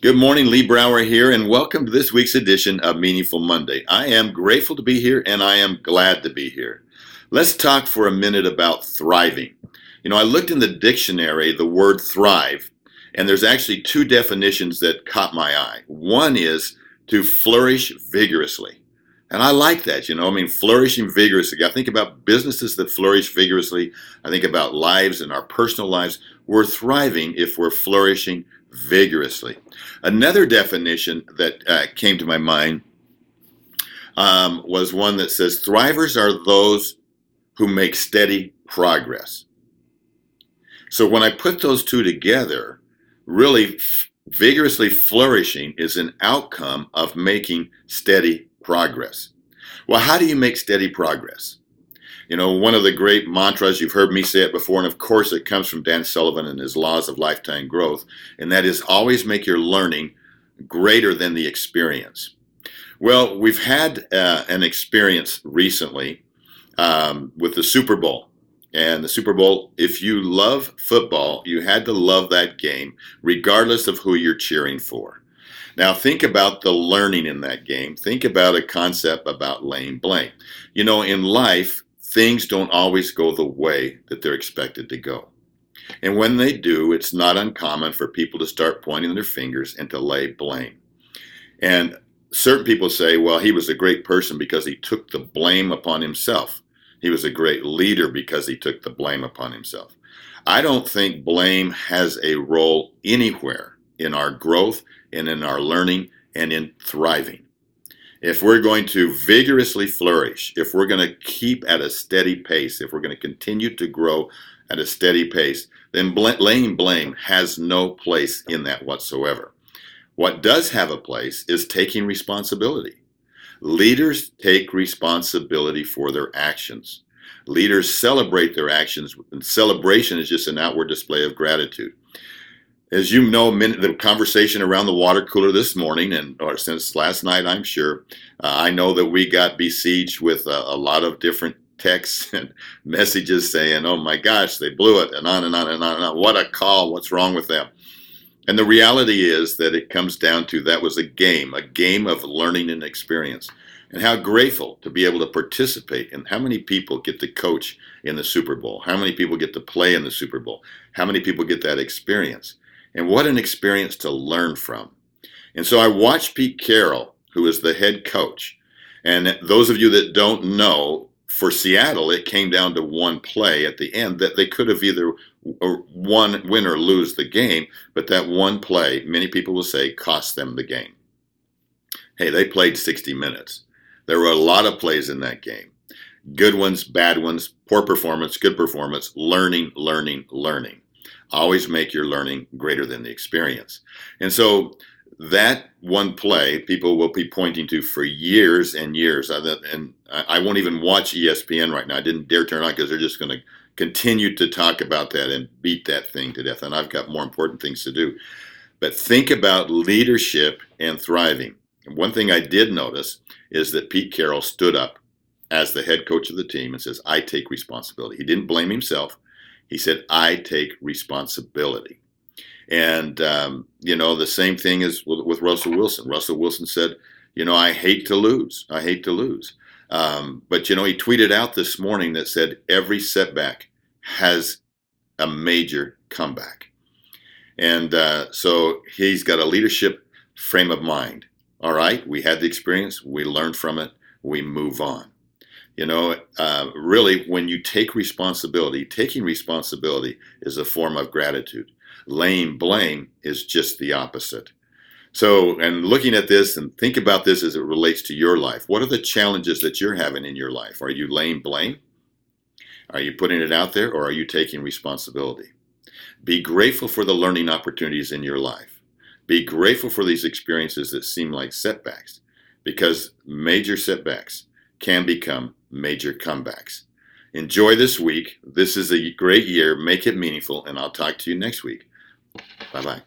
Good morning, Lee Brower here, and welcome to this week's edition of Meaningful Monday. I am grateful to be here and I am glad to be here. Let's talk for a minute about thriving. You know, I looked in the dictionary the word thrive, and there's actually two definitions that caught my eye. One is to flourish vigorously. And I like that, you know, I mean, flourishing vigorously. I think about businesses that flourish vigorously. I think about lives and our personal lives. We're thriving if we're flourishing vigorously. Another definition that uh, came to my mind um, was one that says thrivers are those who make steady progress. So when I put those two together, really f- vigorously flourishing is an outcome of making steady progress. Well, how do you make steady progress? You know, one of the great mantras, you've heard me say it before, and of course it comes from Dan Sullivan and his laws of lifetime growth, and that is always make your learning greater than the experience. Well, we've had uh, an experience recently um, with the Super Bowl. And the Super Bowl, if you love football, you had to love that game, regardless of who you're cheering for. Now, think about the learning in that game. Think about a concept about laying blame. You know, in life, things don't always go the way that they're expected to go. And when they do, it's not uncommon for people to start pointing their fingers and to lay blame. And certain people say, well, he was a great person because he took the blame upon himself. He was a great leader because he took the blame upon himself. I don't think blame has a role anywhere in our growth and in our learning and in thriving. If we're going to vigorously flourish, if we're going to keep at a steady pace, if we're going to continue to grow at a steady pace, then laying blame has no place in that whatsoever. What does have a place is taking responsibility. Leaders take responsibility for their actions. Leaders celebrate their actions, and celebration is just an outward display of gratitude as you know, the conversation around the water cooler this morning, and or since last night, I'm sure, uh, I know that we got besieged with a, a, lot of different texts and messages saying, "Oh my gosh, they blew it," and on and on and on and on. What a call! What's wrong with them? And the reality is that it comes down to that was a game, a game of learning and experience. And how grateful to be able to participate and how many people get to coach in the Super Bowl? How many people get to play in the Super Bowl? How many people get that experience? And what an experience to learn from. And so I watched Pete Carroll, who is the head coach. And those of you that don't know, for Seattle, it came down to one play at the end that they could have either won, win or lose the game, but that one play, many people will say, cost them the game. Hey, they played 60 minutes. There were a lot of plays in that game. Good ones, bad ones, poor performance, good performance, learning, learning, learning always make your learning greater than the experience. And so that one play people will be pointing to for years and years. And I won't even watch ESPN right now. I didn't dare turn on because they're just going to continue to talk about that and beat that thing to death. And I've got more important things to do. But think about leadership and thriving. And one thing I did notice is that Pete Carroll stood up as the head coach of the team and says, I take responsibility. He didn't blame himself. He said, I take responsibility. And, um, you know, the same thing is with, with, Russell Wilson. Russell Wilson said, you know, I hate to lose. I hate to lose. Um, but, you know, he tweeted out this morning that said, every setback has a major comeback. And uh, so he's got a leadership frame of mind. All right, we had the experience, we learned from it, we move on. You know, uh, really, when you take responsibility, taking responsibility is a form of gratitude. Laying blame is just the opposite. So, and looking at this and think about this as it relates to your life. What are the challenges that you're having in your life? Are you laying blame? Are you putting it out there or are you taking responsibility? Be grateful for the learning opportunities in your life. Be grateful for these experiences that seem like setbacks because major setbacks can become major comebacks. Enjoy this week. This is a great year. Make it meaningful, and I'll talk to you next week. Bye bye.